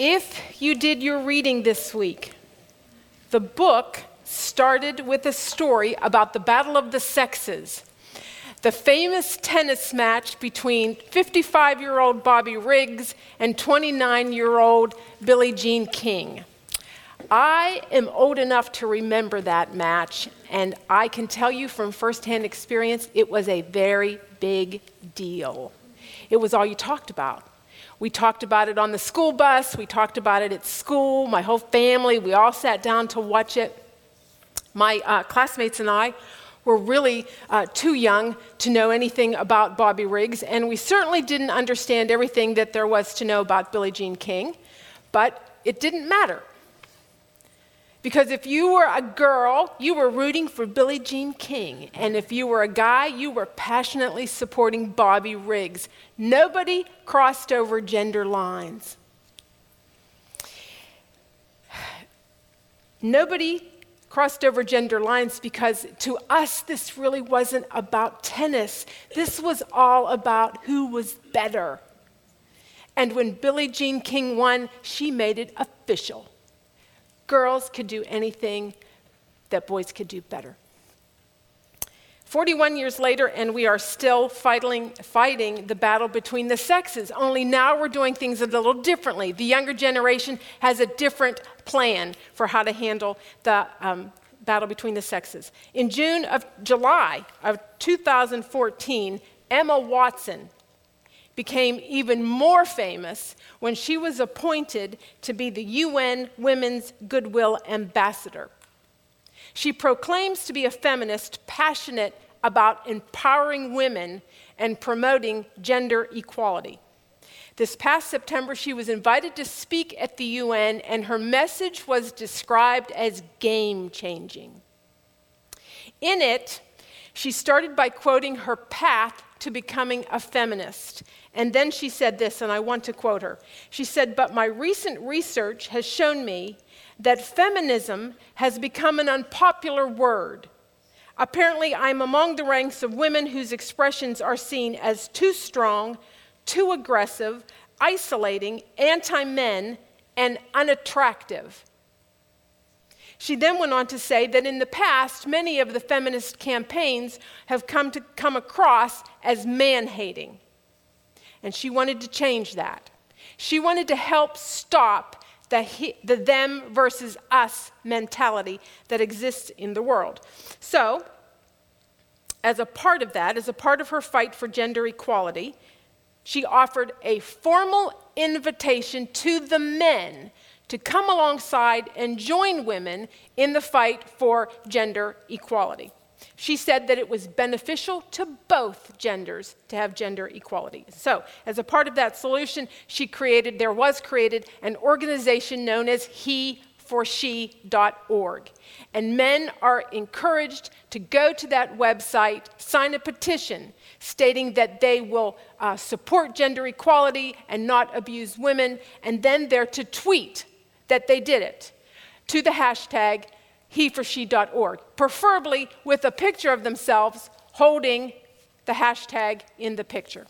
If you did your reading this week, the book started with a story about the Battle of the Sexes, the famous tennis match between 55 year old Bobby Riggs and 29 year old Billie Jean King. I am old enough to remember that match, and I can tell you from firsthand experience, it was a very big deal. It was all you talked about. We talked about it on the school bus, we talked about it at school, my whole family, we all sat down to watch it. My uh, classmates and I were really uh, too young to know anything about Bobby Riggs, and we certainly didn't understand everything that there was to know about Billie Jean King, but it didn't matter. Because if you were a girl, you were rooting for Billie Jean King. And if you were a guy, you were passionately supporting Bobby Riggs. Nobody crossed over gender lines. Nobody crossed over gender lines because to us, this really wasn't about tennis. This was all about who was better. And when Billie Jean King won, she made it official girls could do anything that boys could do better. 41 years later, and we are still fighting, fighting the battle between the sexes, only now we're doing things a little differently. The younger generation has a different plan for how to handle the um, battle between the sexes. In June of July of 2014, Emma Watson became even more famous when she was appointed to be the UN Women's Goodwill Ambassador. She proclaims to be a feminist passionate about empowering women and promoting gender equality. This past September, she was invited to speak at the UN, and her message was described as game changing. In it, she started by quoting her path to becoming a feminist. And then she said this, and I want to quote her. She said, But my recent research has shown me that feminism has become an unpopular word. Apparently, I'm among the ranks of women whose expressions are seen as too strong, too aggressive, isolating, anti men, and unattractive. She then went on to say that in the past, many of the feminist campaigns have come to come across as man hating. And she wanted to change that. She wanted to help stop the, he, the them versus us mentality that exists in the world. So, as a part of that, as a part of her fight for gender equality, she offered a formal invitation to the men to come alongside and join women in the fight for gender equality. She said that it was beneficial to both genders to have gender equality. So, as a part of that solution, she created, there was created an organization known as He for She.org. And men are encouraged to go to that website, sign a petition stating that they will uh, support gender equality and not abuse women, and then they're to tweet that they did it to the hashtag heforshe.org, preferably with a picture of themselves holding the hashtag in the picture.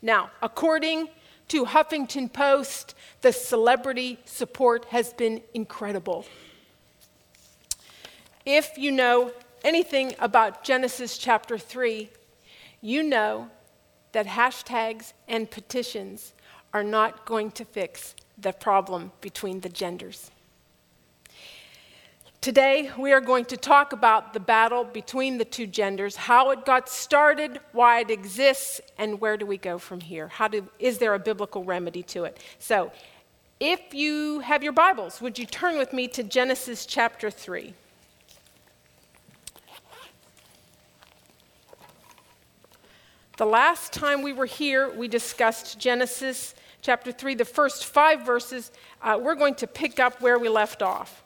Now, according to Huffington Post, the celebrity support has been incredible. If you know anything about Genesis chapter 3, you know that hashtags and petitions are not going to fix the problem between the genders. Today, we are going to talk about the battle between the two genders, how it got started, why it exists, and where do we go from here? How do, is there a biblical remedy to it? So, if you have your Bibles, would you turn with me to Genesis chapter 3? The last time we were here, we discussed Genesis chapter 3, the first five verses. Uh, we're going to pick up where we left off.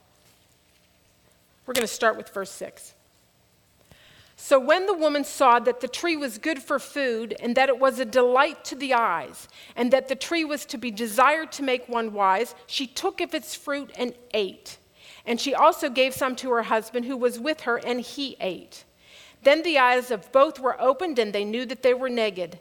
We're going to start with verse 6. So when the woman saw that the tree was good for food, and that it was a delight to the eyes, and that the tree was to be desired to make one wise, she took of its fruit and ate. And she also gave some to her husband who was with her, and he ate. Then the eyes of both were opened, and they knew that they were naked.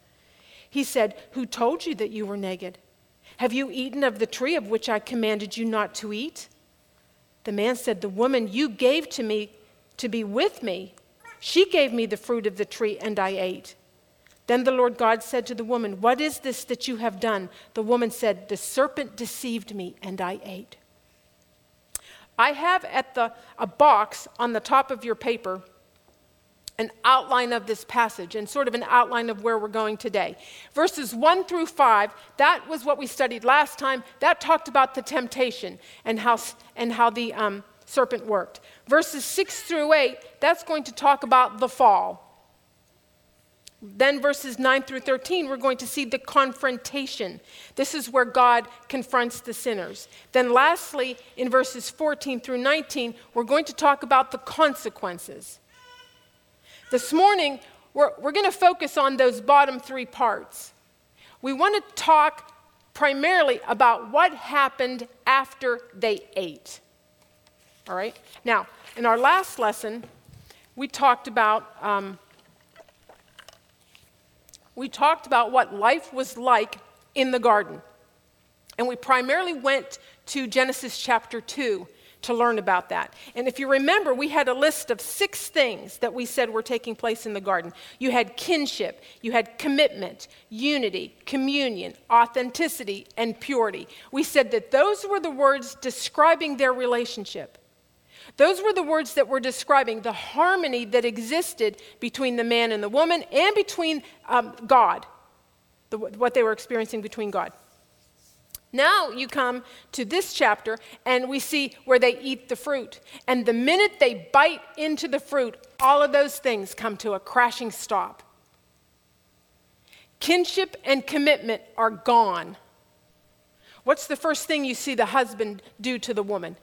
He said, Who told you that you were naked? Have you eaten of the tree of which I commanded you not to eat? The man said, The woman you gave to me to be with me, she gave me the fruit of the tree, and I ate. Then the Lord God said to the woman, What is this that you have done? The woman said, The serpent deceived me, and I ate. I have at the, a box on the top of your paper an outline of this passage and sort of an outline of where we're going today. Verses 1 through 5, that was what we studied last time. That talked about the temptation and how, and how the um, serpent worked. Verses 6 through 8, that's going to talk about the fall. Then, verses 9 through 13, we're going to see the confrontation. This is where God confronts the sinners. Then, lastly, in verses 14 through 19, we're going to talk about the consequences. This morning, we're, we're going to focus on those bottom three parts. We want to talk primarily about what happened after they ate. All right? Now, in our last lesson, we talked about. Um, we talked about what life was like in the garden. And we primarily went to Genesis chapter 2 to learn about that. And if you remember, we had a list of six things that we said were taking place in the garden. You had kinship, you had commitment, unity, communion, authenticity, and purity. We said that those were the words describing their relationship. Those were the words that were describing the harmony that existed between the man and the woman and between um, God, the, what they were experiencing between God. Now you come to this chapter and we see where they eat the fruit. And the minute they bite into the fruit, all of those things come to a crashing stop. Kinship and commitment are gone. What's the first thing you see the husband do to the woman?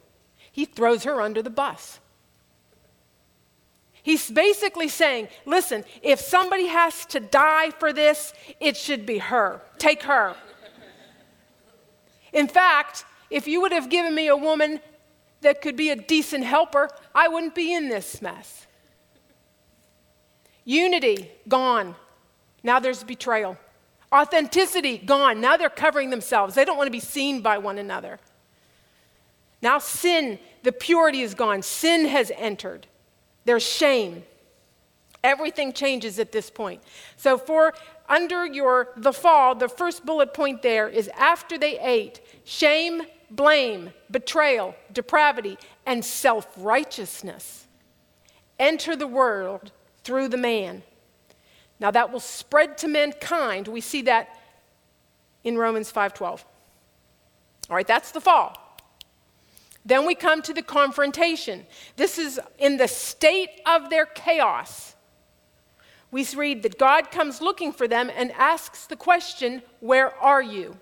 he throws her under the bus. He's basically saying, listen, if somebody has to die for this, it should be her. Take her. In fact, if you would have given me a woman that could be a decent helper, I wouldn't be in this mess. Unity, gone. Now there's betrayal. Authenticity, gone. Now they're covering themselves. They don't want to be seen by one another. Now, sin, the purity is gone. Sin has entered. There's shame. Everything changes at this point. So, for under your the fall, the first bullet point there is after they ate, shame, blame, betrayal, depravity, and self righteousness enter the world through the man. Now that will spread to mankind. We see that in Romans 5:12. All right, that's the fall. Then we come to the confrontation. This is in the state of their chaos. We read that God comes looking for them and asks the question, Where are you?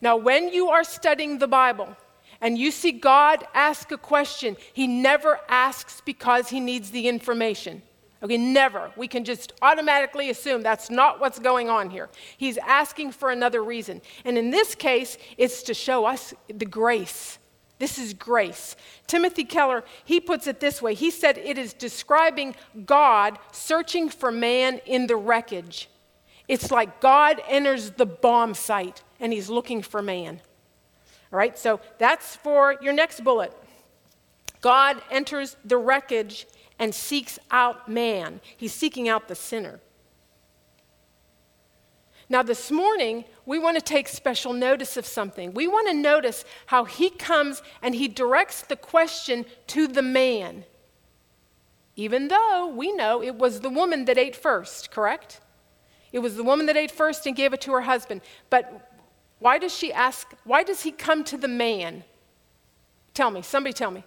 Now, when you are studying the Bible and you see God ask a question, He never asks because He needs the information. Okay, never. We can just automatically assume that's not what's going on here. He's asking for another reason. And in this case, it's to show us the grace this is grace. Timothy Keller, he puts it this way. He said it is describing God searching for man in the wreckage. It's like God enters the bomb site and he's looking for man. All right, so that's for your next bullet. God enters the wreckage and seeks out man. He's seeking out the sinner. Now, this morning, we want to take special notice of something. We want to notice how he comes and he directs the question to the man. Even though we know it was the woman that ate first, correct? It was the woman that ate first and gave it to her husband. But why does she ask, why does he come to the man? Tell me, somebody tell me.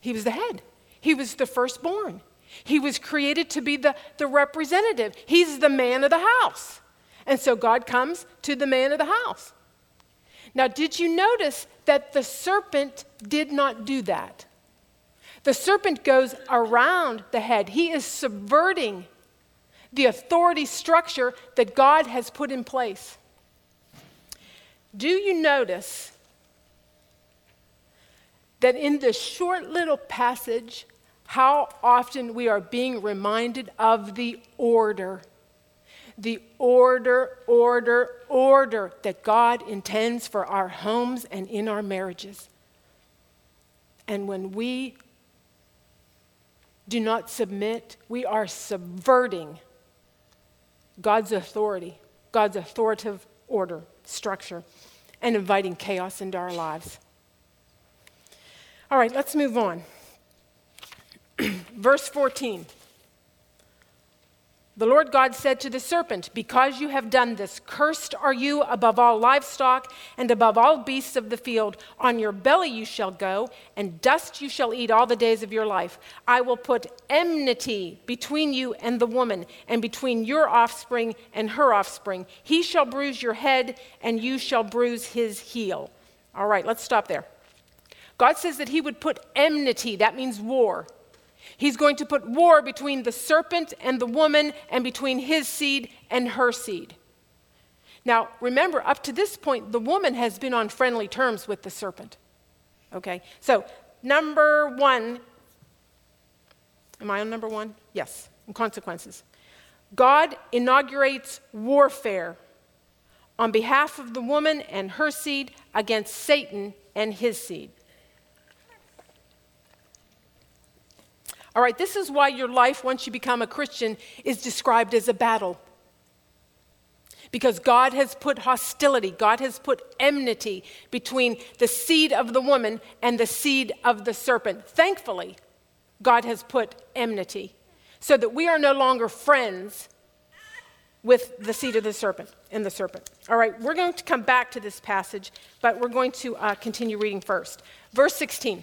He was the head, he was the firstborn. He was created to be the, the representative. He's the man of the house. And so God comes to the man of the house. Now, did you notice that the serpent did not do that? The serpent goes around the head. He is subverting the authority structure that God has put in place. Do you notice that in this short little passage, how often we are being reminded of the order? The order, order, order that God intends for our homes and in our marriages. And when we do not submit, we are subverting God's authority, God's authoritative order, structure, and inviting chaos into our lives. All right, let's move on. Verse 14. The Lord God said to the serpent, Because you have done this, cursed are you above all livestock and above all beasts of the field. On your belly you shall go, and dust you shall eat all the days of your life. I will put enmity between you and the woman, and between your offspring and her offspring. He shall bruise your head, and you shall bruise his heel. All right, let's stop there. God says that He would put enmity, that means war He's going to put war between the serpent and the woman, and between his seed and her seed. Now, remember, up to this point, the woman has been on friendly terms with the serpent. Okay? So, number one, am I on number one? Yes, consequences. God inaugurates warfare on behalf of the woman and her seed against Satan and his seed. All right, this is why your life, once you become a Christian, is described as a battle. Because God has put hostility, God has put enmity between the seed of the woman and the seed of the serpent. Thankfully, God has put enmity so that we are no longer friends with the seed of the serpent and the serpent. All right, we're going to come back to this passage, but we're going to uh, continue reading first. Verse 16.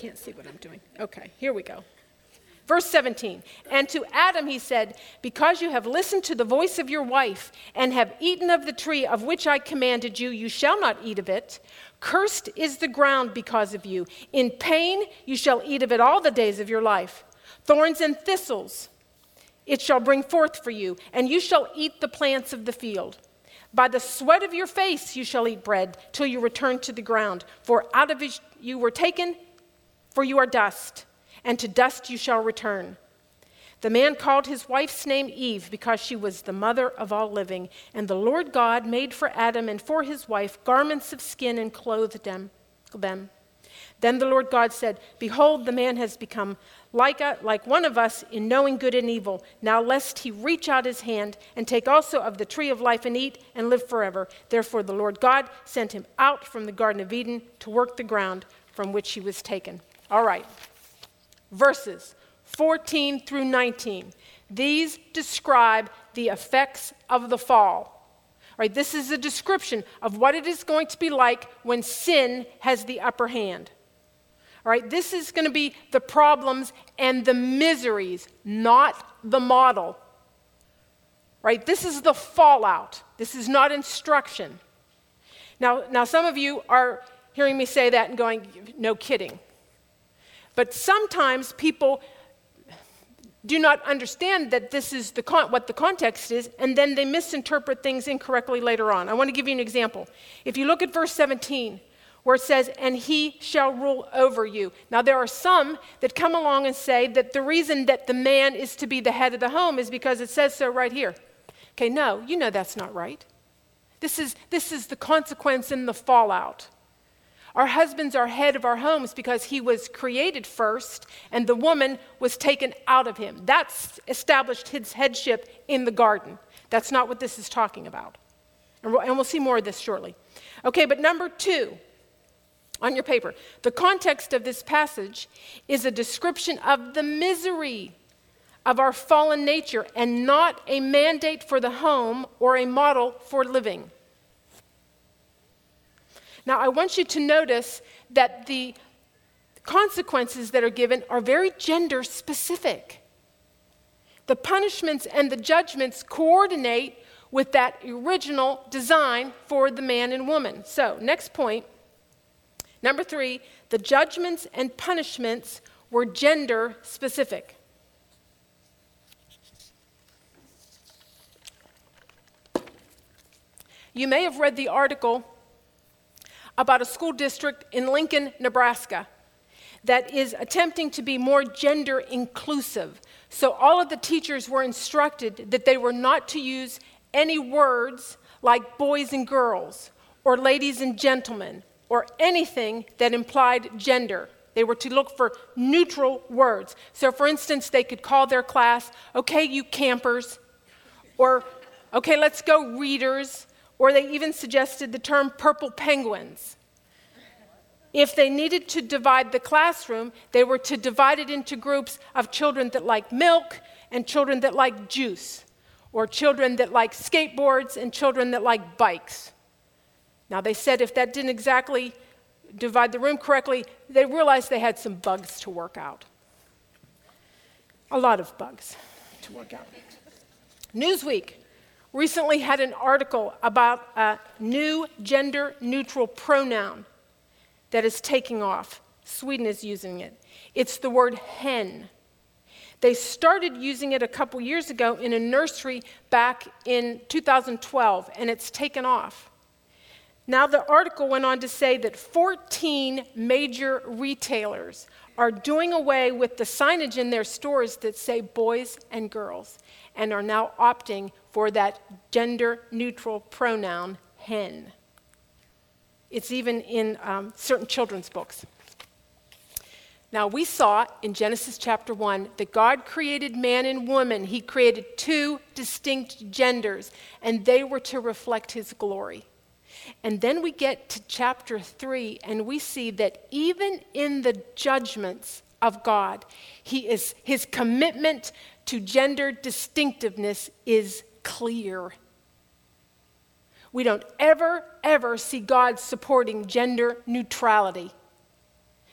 Can't see what I'm doing. Okay, here we go. Verse 17, and to Adam he said, Because you have listened to the voice of your wife and have eaten of the tree of which I commanded you, you shall not eat of it. Cursed is the ground because of you. In pain you shall eat of it all the days of your life. Thorns and thistles it shall bring forth for you, and you shall eat the plants of the field. By the sweat of your face you shall eat bread till you return to the ground, for out of it you were taken for you are dust, and to dust you shall return. The man called his wife's name Eve because she was the mother of all living. And the Lord God made for Adam and for his wife garments of skin and clothed them. Then the Lord God said, Behold, the man has become like, a, like one of us in knowing good and evil. Now, lest he reach out his hand and take also of the tree of life and eat and live forever. Therefore, the Lord God sent him out from the Garden of Eden to work the ground from which he was taken. All right. Verses 14 through 19. These describe the effects of the fall. All right, this is a description of what it is going to be like when sin has the upper hand. All right, this is going to be the problems and the miseries, not the model. Right? This is the fallout. This is not instruction. Now, now some of you are hearing me say that and going, no kidding. But sometimes people do not understand that this is the con- what the context is, and then they misinterpret things incorrectly later on. I want to give you an example. If you look at verse 17, where it says, And he shall rule over you. Now, there are some that come along and say that the reason that the man is to be the head of the home is because it says so right here. Okay, no, you know that's not right. This is, this is the consequence and the fallout. Our husbands are head of our homes because he was created first and the woman was taken out of him. That's established his headship in the garden. That's not what this is talking about. And we'll, and we'll see more of this shortly. Okay, but number two on your paper, the context of this passage is a description of the misery of our fallen nature and not a mandate for the home or a model for living. Now, I want you to notice that the consequences that are given are very gender specific. The punishments and the judgments coordinate with that original design for the man and woman. So, next point. Number three, the judgments and punishments were gender specific. You may have read the article about a school district in Lincoln, Nebraska, that is attempting to be more gender inclusive. So, all of the teachers were instructed that they were not to use any words like boys and girls, or ladies and gentlemen, or anything that implied gender. They were to look for neutral words. So, for instance, they could call their class, okay, you campers, or okay, let's go readers, or they even suggested the term purple penguins. If they needed to divide the classroom, they were to divide it into groups of children that like milk and children that like juice, or children that like skateboards and children that like bikes. Now, they said if that didn't exactly divide the room correctly, they realized they had some bugs to work out. A lot of bugs to work out. Newsweek recently had an article about a new gender neutral pronoun that is taking off. Sweden is using it. It's the word hen. They started using it a couple years ago in a nursery back in 2012, and it's taken off. Now, the article went on to say that 14 major retailers are doing away with the signage in their stores that say boys and girls and are now opting for that gender neutral pronoun, hen. It's even in um, certain children's books. Now, we saw in Genesis chapter 1 that God created man and woman. He created two distinct genders, and they were to reflect his glory. And then we get to chapter 3, and we see that even in the judgments of God, he is, his commitment to gender distinctiveness is clear. We don't ever, ever see God supporting gender neutrality.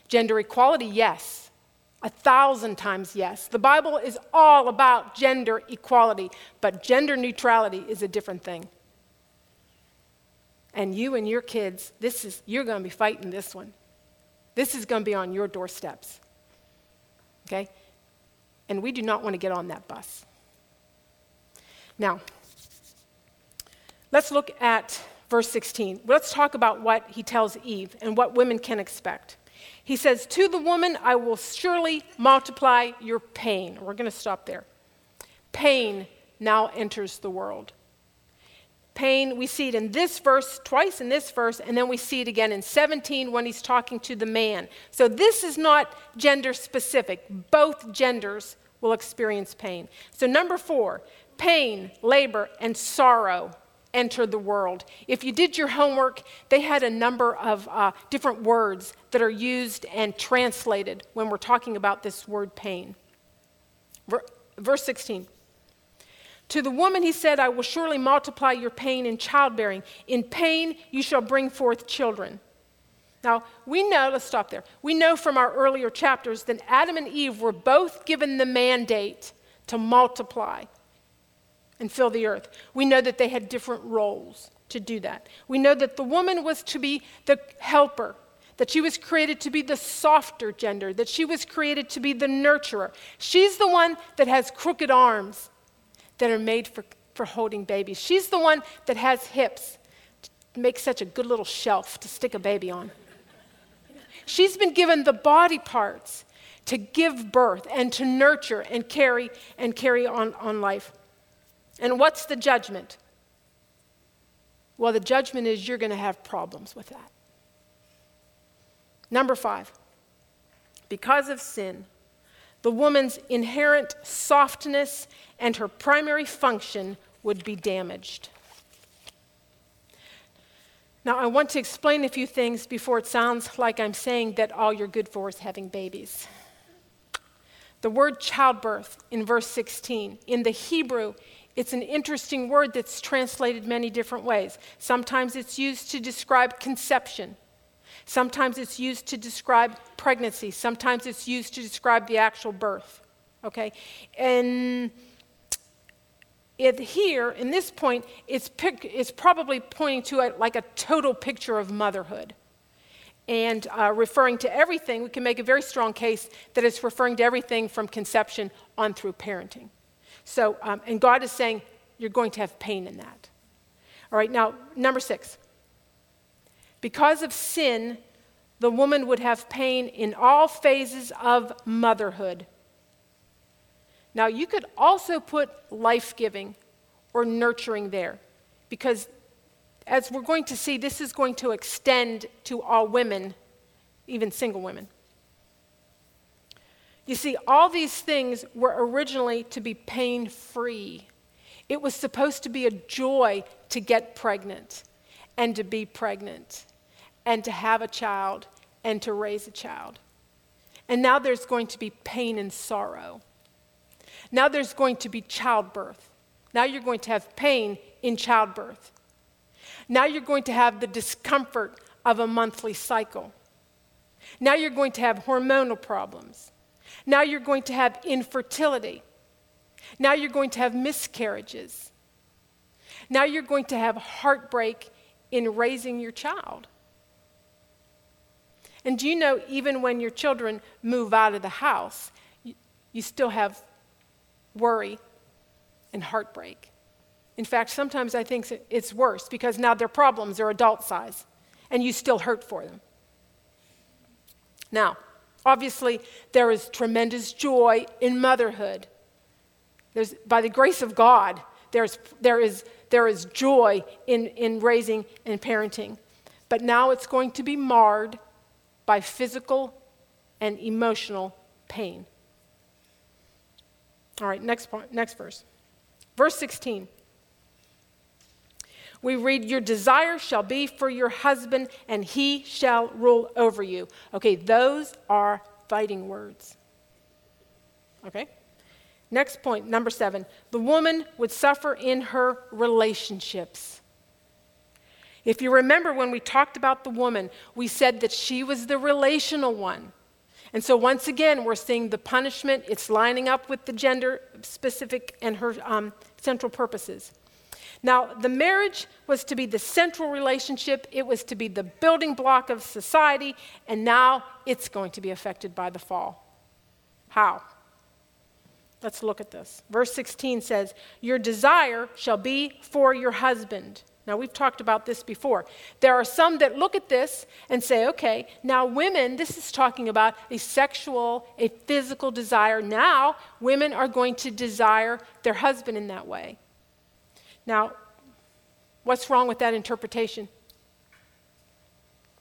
Gender equality, yes. A thousand times yes. The Bible is all about gender equality, but gender neutrality is a different thing. And you and your kids, this is you're going to be fighting this one. This is going to be on your doorsteps. Okay? And we do not want to get on that bus. Now, let's look at verse 16. Let's talk about what he tells Eve and what women can expect. He says, To the woman, I will surely multiply your pain. We're going to stop there. Pain now enters the world. Pain, we see it in this verse, twice in this verse, and then we see it again in 17 when he's talking to the man. So this is not gender specific. Both genders will experience pain. So, number four, pain, labor, and sorrow enter the world. If you did your homework, they had a number of uh, different words that are used and translated when we're talking about this word pain. Verse 16. To the woman he said, I will surely multiply your pain in childbearing. In pain you shall bring forth children. Now, we know, let's stop there. We know from our earlier chapters that Adam and Eve were both given the mandate to multiply and fill the earth. We know that they had different roles to do that. We know that the woman was to be the helper, that she was created to be the softer gender, that she was created to be the nurturer. She's the one that has crooked arms that are made for, for holding babies. She's the one that has hips to make such a good little shelf to stick a baby on. She's been given the body parts to give birth and to nurture and carry and carry on, on life. And what's the judgment? Well, the judgment is you're going to have problems with that. Number five, because of sin, the woman's inherent softness and her primary function would be damaged. Now, I want to explain a few things before it sounds like I'm saying that all you're good for is having babies. The word childbirth in verse 16, in the Hebrew, it's an interesting word that's translated many different ways. Sometimes it's used to describe conception. Sometimes it's used to describe pregnancy. Sometimes it's used to describe the actual birth. Okay? And it here, in this point, it's, pic, it's probably pointing to a, like a total picture of motherhood. And uh, referring to everything, we can make a very strong case that it's referring to everything from conception on through parenting. So, um, and God is saying, you're going to have pain in that. All right, now, number six. Because of sin, the woman would have pain in all phases of motherhood. Now, you could also put life giving or nurturing there, because as we're going to see, this is going to extend to all women, even single women. You see, all these things were originally to be pain free. It was supposed to be a joy to get pregnant and to be pregnant and to have a child and to raise a child. And now there's going to be pain and sorrow. Now there's going to be childbirth. Now you're going to have pain in childbirth. Now you're going to have the discomfort of a monthly cycle. Now you're going to have hormonal problems. Now you're going to have infertility. Now you're going to have miscarriages. Now you're going to have heartbreak in raising your child. And do you know, even when your children move out of the house, you, you still have worry and heartbreak. In fact, sometimes I think it's worse because now their problems are adult size and you still hurt for them. Now, obviously, there is tremendous joy in motherhood. There's, by the grace of God, there's, there, is, there is joy in, in raising and parenting. But now it's going to be marred by physical and emotional pain. All right, next point, next verse. Verse 16. We read, Your desire shall be for your husband, and he shall rule over you. Okay, those are fighting words. Okay? Next point, number seven. The woman would suffer in her relationships. If you remember when we talked about the woman, we said that she was the relational one. And so, once again, we're seeing the punishment, it's lining up with the gender specific and her um, central purposes. Now, the marriage was to be the central relationship, it was to be the building block of society, and now it's going to be affected by the fall. How? Let's look at this. Verse 16 says, Your desire shall be for your husband. Now, we've talked about this before. There are some that look at this and say, okay, now women, this is talking about a sexual, a physical desire. Now, women are going to desire their husband in that way. Now, what's wrong with that interpretation?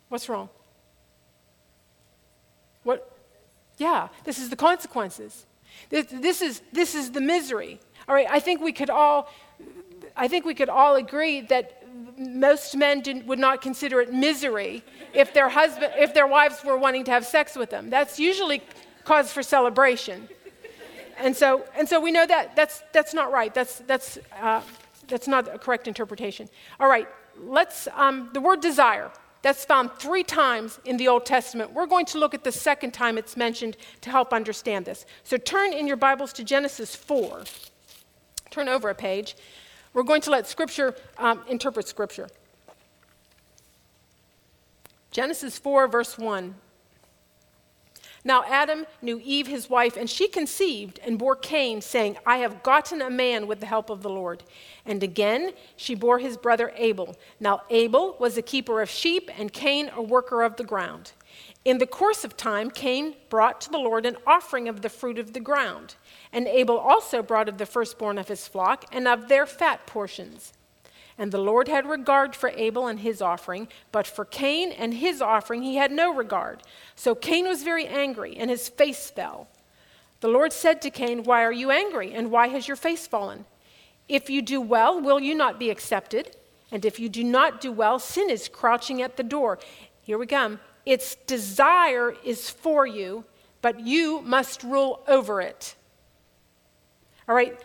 What's wrong? What? Yeah, this is the consequences. This, this, is, this is the misery. All right, I think we could all I think we could all agree that most men would not consider it misery if their husband, if their wives were wanting to have sex with them. That's usually cause for celebration. And so, and so we know that that's, that's not right. That's, that's, uh, that's not a correct interpretation. All right, let's, um, the word desire, that's found three times in the Old Testament. We're going to look at the second time it's mentioned to help understand this. So turn in your Bibles to Genesis 4. Turn over a page. We're going to let Scripture um, interpret Scripture. Genesis 4, verse 1. Now Adam knew Eve, his wife, and she conceived and bore Cain, saying, I have gotten a man with the help of the Lord. And again she bore his brother Abel. Now Abel was a keeper of sheep, and Cain a worker of the ground. In the course of time, Cain brought to the Lord an offering of the fruit of the ground. And Abel also brought of the firstborn of his flock and of their fat portions. And the Lord had regard for Abel and his offering, but for Cain and his offering he had no regard. So Cain was very angry, and his face fell. The Lord said to Cain, Why are you angry, and why has your face fallen? If you do well, will you not be accepted? And if you do not do well, sin is crouching at the door. Here we come. Its desire is for you, but you must rule over it. All right,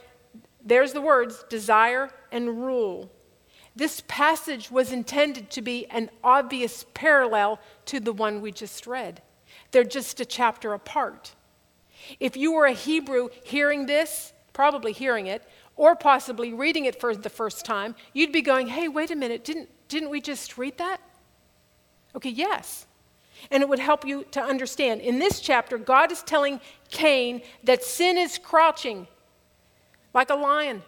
there's the words desire and rule. This passage was intended to be an obvious parallel to the one we just read. They're just a chapter apart. If you were a Hebrew hearing this, probably hearing it, or possibly reading it for the first time, you'd be going, hey, wait a minute, didn't, didn't we just read that? Okay, yes. And it would help you to understand. In this chapter, God is telling Cain that sin is crouching like a lion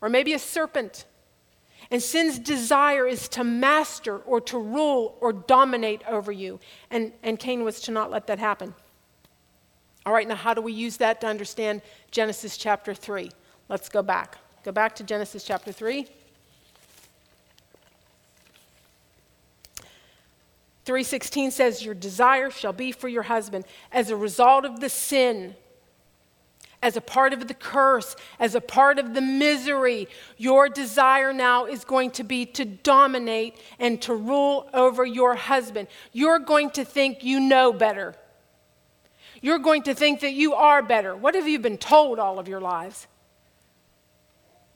or maybe a serpent and sin's desire is to master or to rule or dominate over you. And, and Cain was to not let that happen. All right, now how do we use that to understand Genesis chapter 3? Let's go back. Go back to Genesis chapter 3. 3:16 says your desire shall be for your husband as a result of the sin as a part of the curse, as a part of the misery. Your desire now is going to be to dominate and to rule over your husband. You're going to think you know better. You're going to think that you are better. What have you been told all of your lives?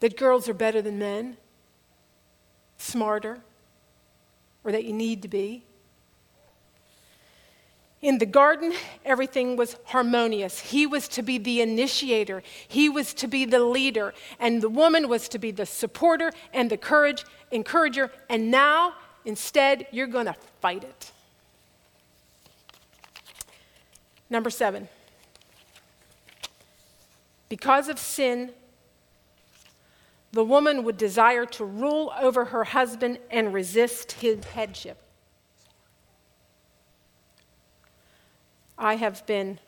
That girls are better than men, smarter, or that you need to be. In the garden, everything was harmonious. He was to be the initiator, he was to be the leader, and the woman was to be the supporter and the courage, encourager. And now, instead, you're going to fight it. Number seven. Because of sin, the woman would desire to rule over her husband and resist his headship. I have been.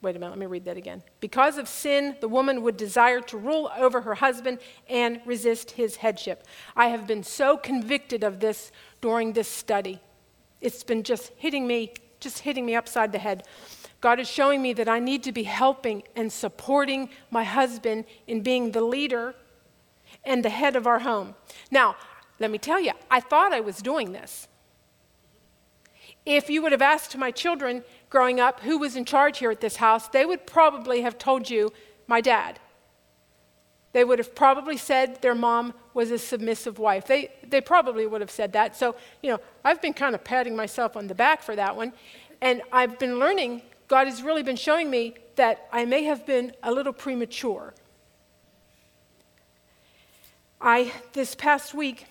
Wait a minute, let me read that again. Because of sin, the woman would desire to rule over her husband and resist his headship. I have been so convicted of this during this study. It's been just hitting me, just hitting me upside the head. God is showing me that I need to be helping and supporting my husband in being the leader and the head of our home. Now, let me tell you, I thought I was doing this. If you would have asked my children growing up who was in charge here at this house, they would probably have told you, my dad. They would have probably said their mom was a submissive wife. They, they probably would have said that. So, you know, I've been kind of patting myself on the back for that one. And I've been learning, God has really been showing me that I may have been a little premature. I, this past week,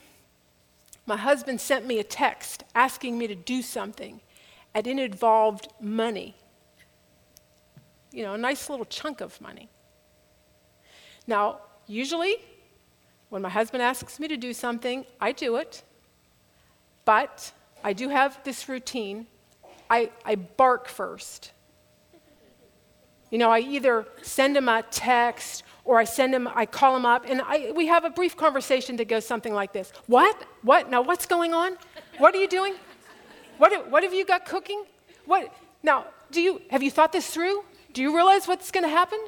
my husband sent me a text asking me to do something, and it involved money. You know, a nice little chunk of money. Now, usually, when my husband asks me to do something, I do it. But I do have this routine. I, I bark first. You know, I either send him a text or I send him, I call him up, and I, we have a brief conversation that goes something like this What? What? Now, what's going on? What are you doing? What, what have you got cooking? What? Now, do you, have you thought this through? Do you realize what's going to happen?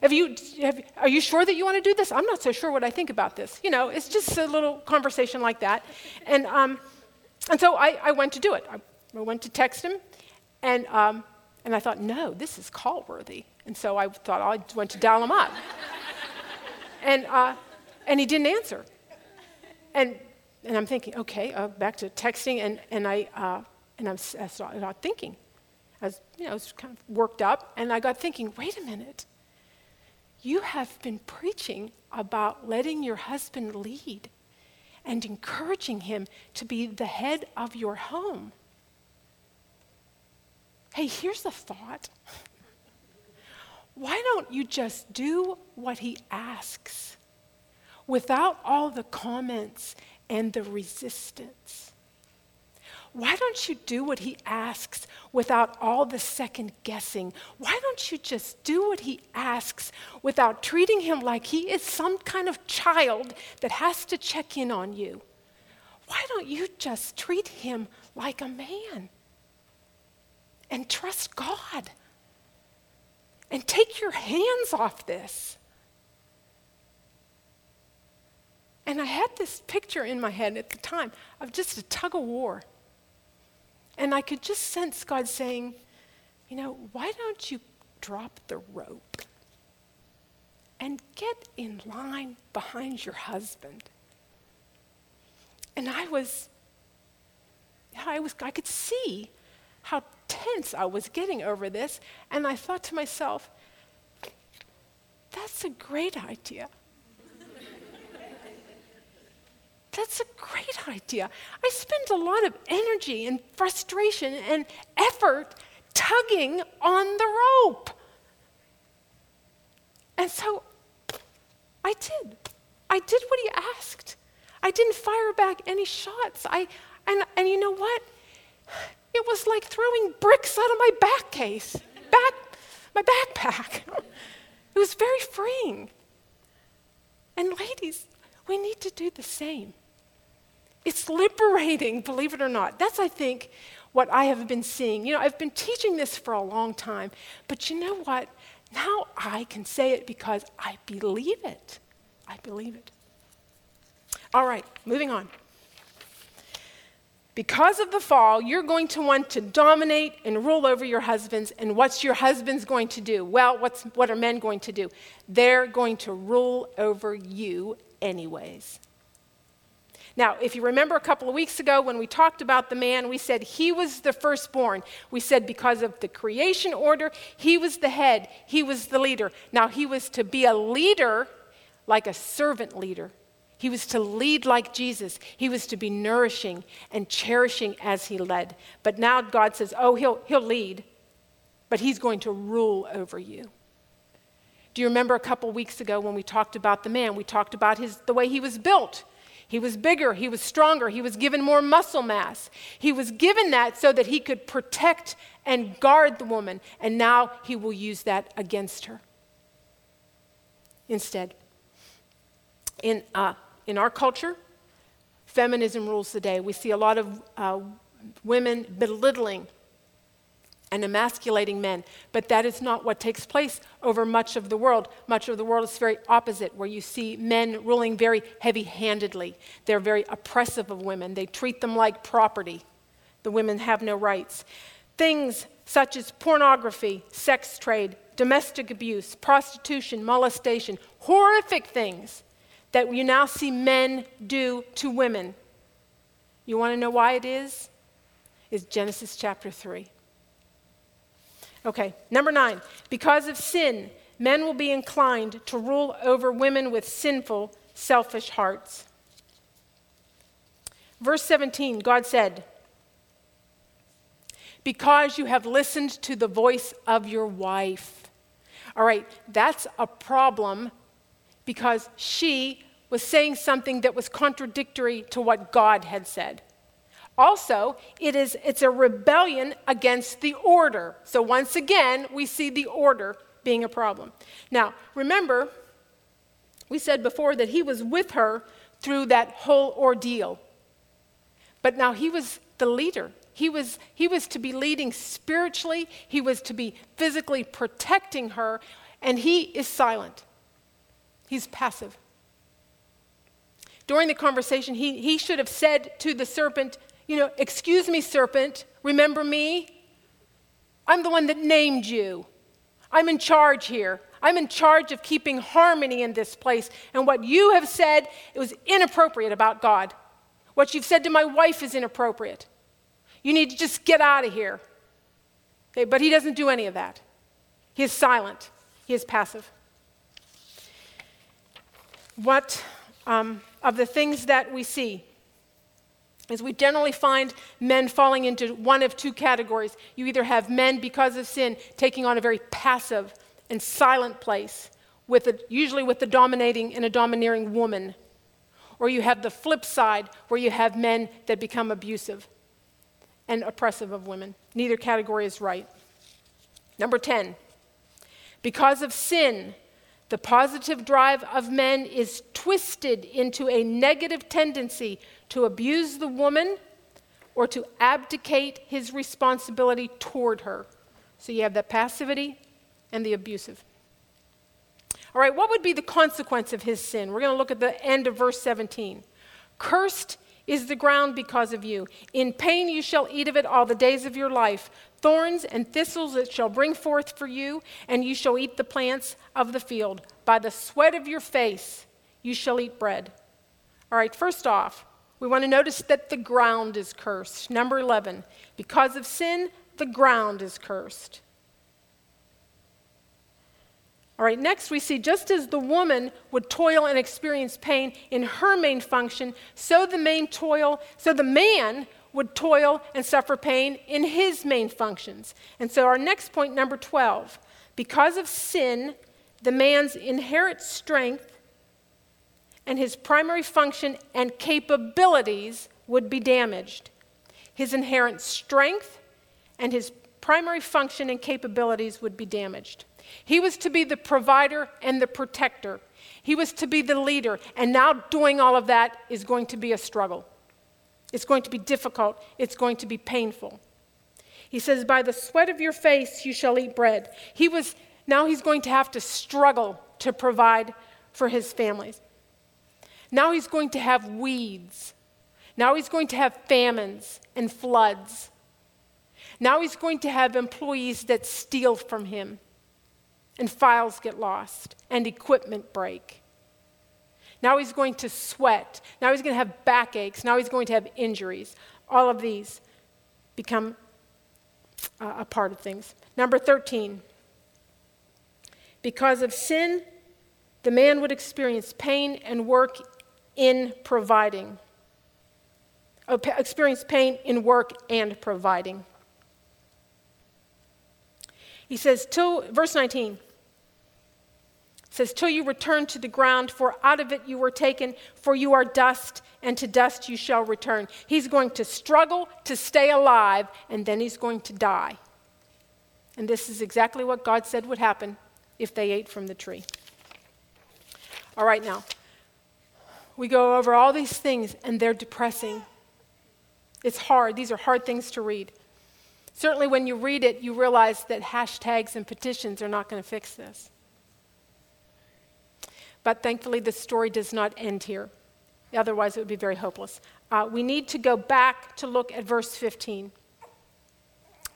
Have you, have, are you sure that you want to do this? I'm not so sure what I think about this. You know, it's just a little conversation like that. And, um, and so I, I went to do it. I, I went to text him, and, um, and I thought, no, this is call worthy. And so I thought I went to dial him up. And, uh, and he didn't answer. And, and I'm thinking, okay, uh, back to texting, and, and, I, uh, and I'm, I started thinking. I was, you know, I was kind of worked up, and I got thinking, wait a minute. You have been preaching about letting your husband lead and encouraging him to be the head of your home. Hey, here's a thought why don't you just do what he asks without all the comments and the resistance? why don't you do what he asks without all the second guessing? Why don't you just do what he asks without treating him like he is some kind of child that has to check in on you? Why don't you just treat him like a man and trust God and take your hands off this? And I had this picture in my head at the time of just a tug of war. And I could just sense God saying, you know, why don't you drop the rope and get in line behind your husband? And I was, I was, I could see how tense I was getting over this. And I thought to myself, that's a great idea. That's a great idea. I spend a lot of energy and frustration and effort tugging on the rope. And so I did. I did what he asked. I didn't fire back any shots. I, and, and you know what? It was like throwing bricks out of my back case, back, my backpack. It was very freeing. And ladies, we need to do the same. It's liberating, believe it or not. That's, I think, what I have been seeing. You know, I've been teaching this for a long time, but you know what? Now I can say it because I believe it. I believe it. All right, moving on. Because of the fall, you're going to want to dominate and rule over your husbands. And what's your husbands going to do? Well, what's, what are men going to do? They're going to rule over you, anyways. Now, if you remember a couple of weeks ago when we talked about the man, we said he was the firstborn. We said because of the creation order, he was the head, he was the leader. Now, he was to be a leader like a servant leader. He was to lead like Jesus. He was to be nourishing and cherishing as he led. But now God says, oh, he'll, he'll lead, but he's going to rule over you. Do you remember a couple weeks ago when we talked about the man? We talked about his, the way he was built. He was bigger, he was stronger, he was given more muscle mass. He was given that so that he could protect and guard the woman, and now he will use that against her. Instead, in, uh, in our culture, feminism rules the day. We see a lot of uh, women belittling and emasculating men. But that is not what takes place over much of the world. Much of the world is very opposite, where you see men ruling very heavy handedly. They're very oppressive of women, they treat them like property. The women have no rights. Things such as pornography, sex trade, domestic abuse, prostitution, molestation, horrific things that you now see men do to women. You want to know why it is? Is Genesis chapter 3. Okay, number nine. Because of sin, men will be inclined to rule over women with sinful, selfish hearts. Verse 17, God said, Because you have listened to the voice of your wife. All right, that's a problem because she was saying something that was contradictory to what God had said. Also, it is, it's a rebellion against the order. So once again, we see the order being a problem. Now, remember, we said before that he was with her through that whole ordeal. But now he was the leader. He was, he was to be leading spiritually, he was to be physically protecting her, and he is silent. He's passive. During the conversation, he, he should have said to the serpent, you know, excuse me, serpent, remember me? I'm the one that named you. I'm in charge here. I'm in charge of keeping harmony in this place. And what you have said, it was inappropriate about God. What you've said to my wife is inappropriate. You need to just get out of here. Okay, but he doesn't do any of that. He is silent, he is passive. What um, of the things that we see is we generally find men falling into one of two categories. You either have men, because of sin, taking on a very passive and silent place, with a, usually with the dominating and a domineering woman. Or you have the flip side, where you have men that become abusive. and oppressive of women. Neither category is right. Number 10, because of sin, the positive drive of men is twisted into a negative tendency to abuse the woman or to abdicate his responsibility toward her. So you have the passivity and the abusive. All right, what would be the consequence of his sin? We're going to look at the end of verse 17. Cursed is the ground because of you. In pain you shall eat of it all the days of your life. Thorns and thistles it shall bring forth for you, and you shall eat the plants of the field. By the sweat of your face you shall eat bread. All right, first off, we want to notice that the ground is cursed. Number 11, because of sin, the ground is cursed. All right, next we see just as the woman would toil and experience pain in her main function, so the main toil, so the man would toil and suffer pain in his main functions. And so our next point, number 12, because of sin, the man's inherent strength and his primary function and capabilities would be damaged. His inherent strength and his primary function and capabilities would be damaged. He was to be the provider and the protector. He was to be the leader. And now doing all of that is going to be a struggle. It's going to be difficult. It's going to be painful. He says, By the sweat of your face you shall eat bread. He was, now he's going to have to struggle to provide for his families. Now he's going to have weeds. Now he's going to have famines and floods. Now he's going to have employees that steal from him and files get lost, and equipment break. Now he's going to sweat. Now he's going to have backaches. Now he's going to have injuries. All of these become uh, a part of things. Number 13. Because of sin, the man would experience pain and work in providing. Oh, experience pain in work and providing. He says, till, verse 19, says, Till you return to the ground, for out of it you were taken, for you are dust, and to dust you shall return. He's going to struggle to stay alive, and then he's going to die. And this is exactly what God said would happen if they ate from the tree. All right, now, we go over all these things, and they're depressing. It's hard. These are hard things to read. Certainly, when you read it, you realize that hashtags and petitions are not going to fix this. But thankfully, the story does not end here. Otherwise, it would be very hopeless. Uh, we need to go back to look at verse 15.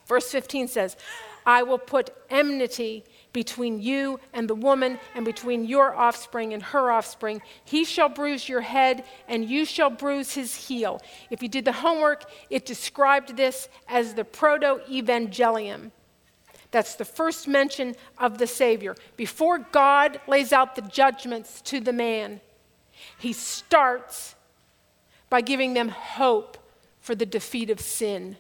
Verse 15 says, I will put enmity between you and the woman, and between your offspring and her offspring. He shall bruise your head, and you shall bruise his heel. If you did the homework, it described this as the proto evangelium. That's the first mention of the Savior. Before God lays out the judgments to the man, he starts by giving them hope for the defeat of sin.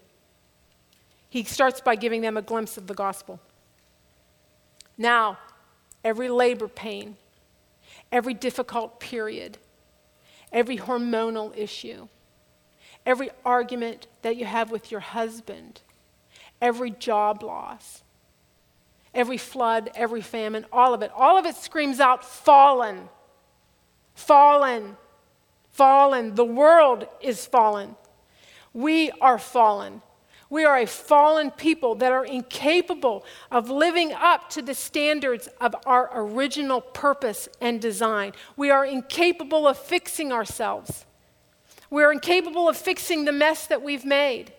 He starts by giving them a glimpse of the gospel. Now, every labor pain, every difficult period, every hormonal issue, every argument that you have with your husband, every job loss, every flood, every famine, all of it. All of it screams out, fallen, fallen, fallen. The world is fallen. We are fallen. We are a fallen people that are incapable of living up to the standards of our original purpose and design. We are incapable of fixing ourselves. We are incapable of fixing the mess that we've made.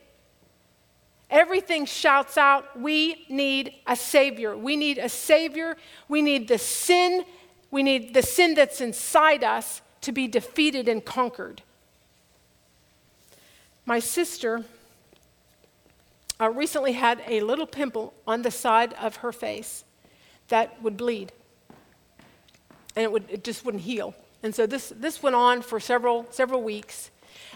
Everything shouts out, we need a Savior. We need a Savior. We need the sin. We need the sin that's inside us to be defeated and conquered. My sister uh, recently had a little pimple on the side of her face that would bleed. And it, would, it just wouldn't heal. And so this, this went on for several, several weeks.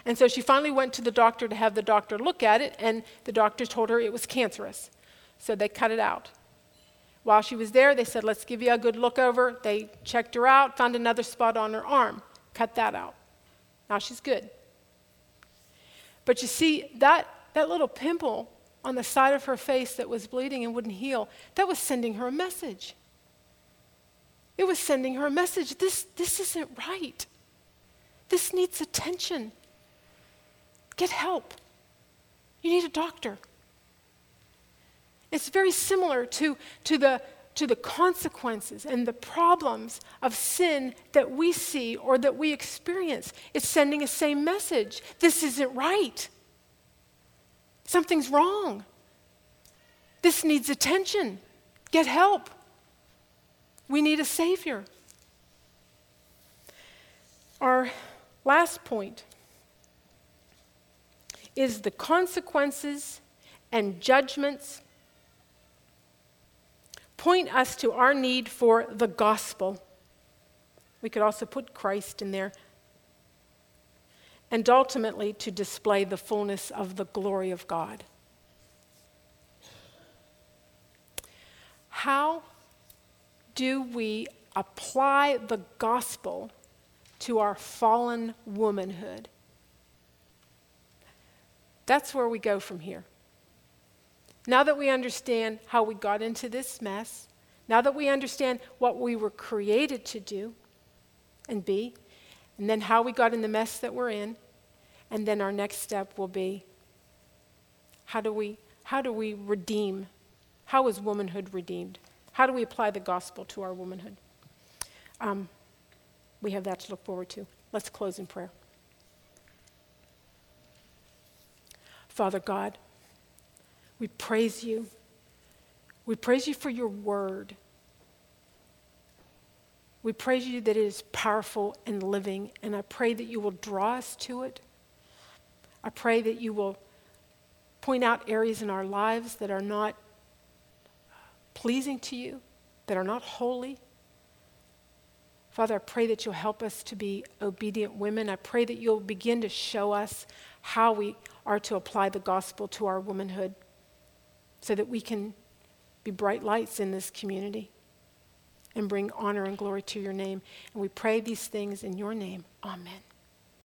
And so she finally went to the doctor to have the doctor look at it, and the doctor told her it was cancerous. So they cut it out. While she was there, they said, Let's give you a good look over. They checked her out, found another spot on her arm, cut that out. Now she's good. But you see, that that little pimple on the side of her face that was bleeding and wouldn't heal, that was sending her a message. It was sending her a message. This, this isn't right. This needs attention. Get help. You need a doctor. It's very similar to, to, the, to the consequences and the problems of sin that we see or that we experience. It's sending a same message. This isn't right. Something's wrong. This needs attention. Get help. We need a Savior. Our last point is the consequences and judgments point us to our need for the gospel. We could also put Christ in there. And ultimately, to display the fullness of the glory of God. How do we apply the gospel to our fallen womanhood? That's where we go from here. Now that we understand how we got into this mess, now that we understand what we were created to do and be, and then how we got in the mess that we're in, and then our next step will be how do we, how do we redeem? How is womanhood redeemed? How do we apply the gospel to our womanhood? Um, we have that to look forward to. Let's close in prayer. Father God, we praise you. We praise you for your word. We praise you that it is powerful and living, and I pray that you will draw us to it. I pray that you will point out areas in our lives that are not pleasing to you, that are not holy. Father, I pray that you'll help us to be obedient women. I pray that you'll begin to show us how we are to apply the gospel to our womanhood so that we can be bright lights in this community and bring honor and glory to your name. And we pray these things in your name. Amen.